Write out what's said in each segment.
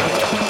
Yeah.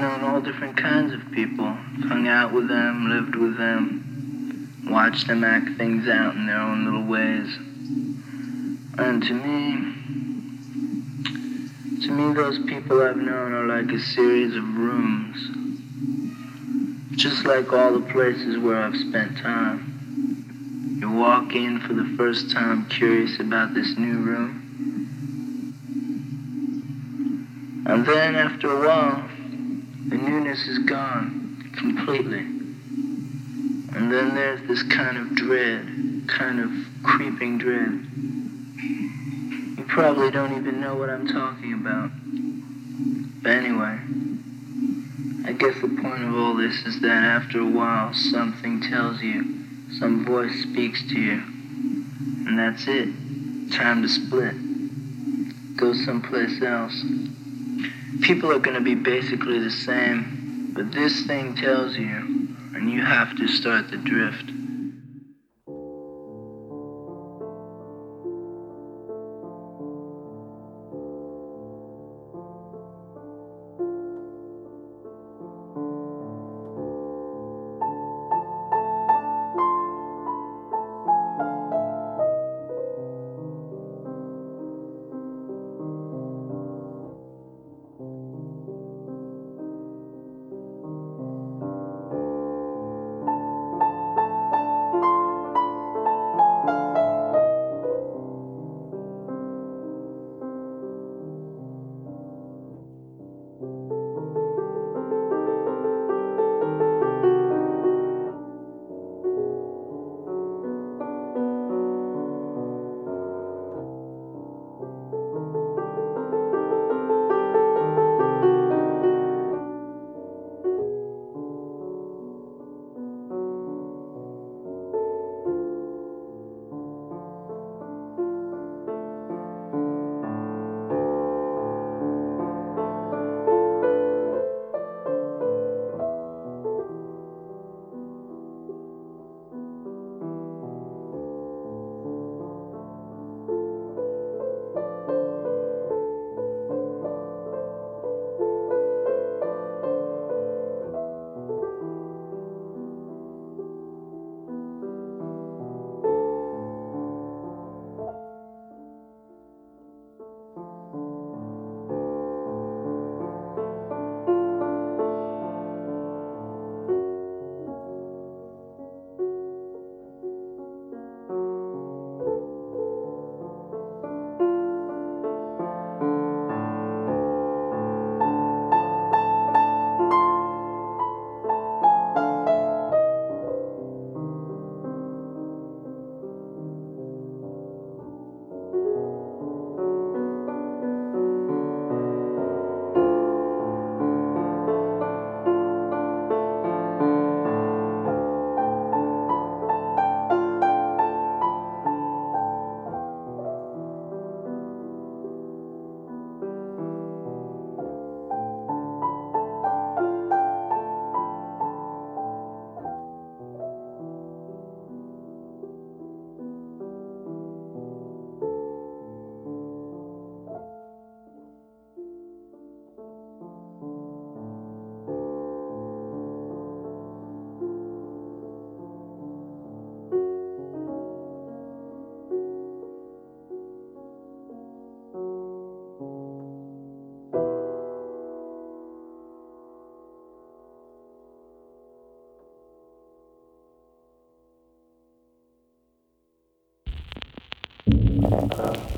Known all different kinds of people, hung out with them, lived with them, watched them act things out in their own little ways. And to me, to me, those people I've known are like a series of rooms. Just like all the places where I've spent time. You walk in for the first time curious about this new room. And then after a while, the newness is gone completely. And then there's this kind of dread, kind of creeping dread. You probably don't even know what I'm talking about. But anyway, I guess the point of all this is that after a while, something tells you, some voice speaks to you, and that's it. Time to split. Go someplace else. People are going to be basically the same, but this thing tells you, and you have to start the drift. Thank you.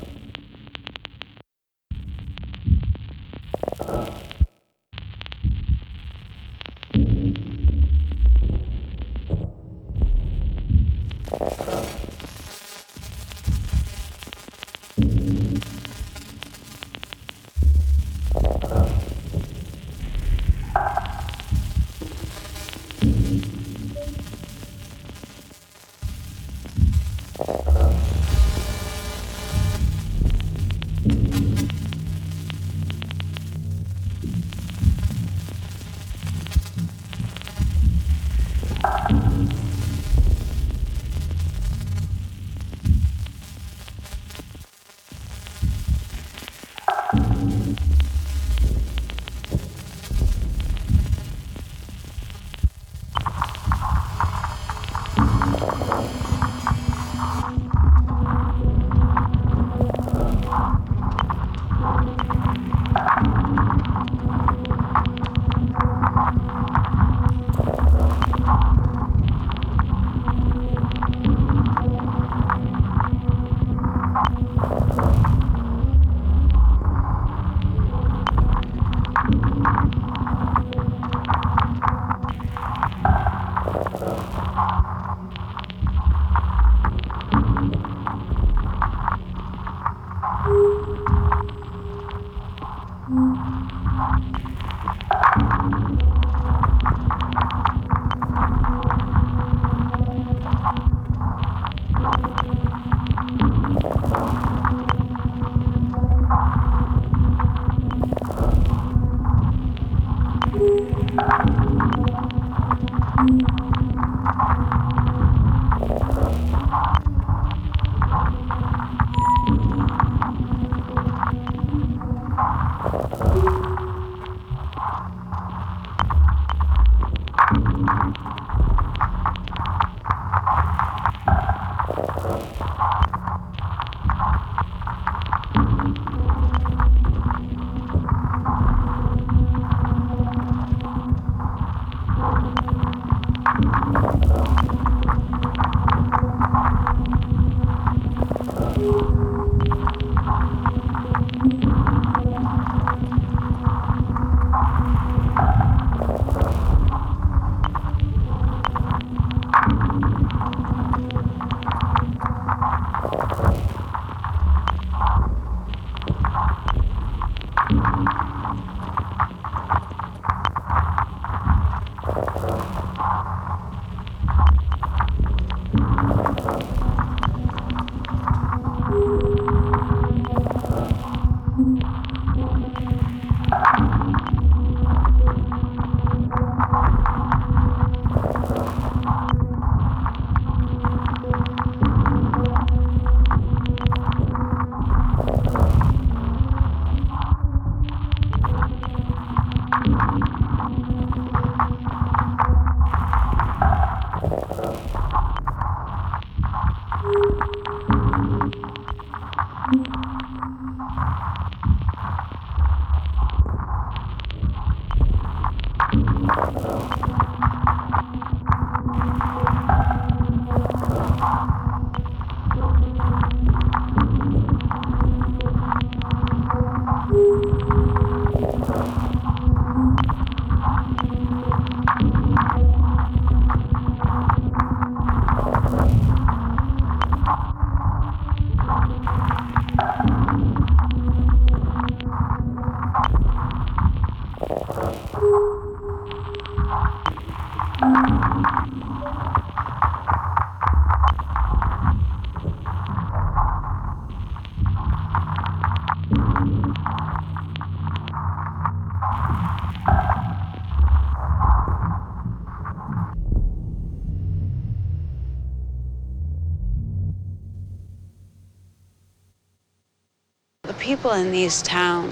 In these towns,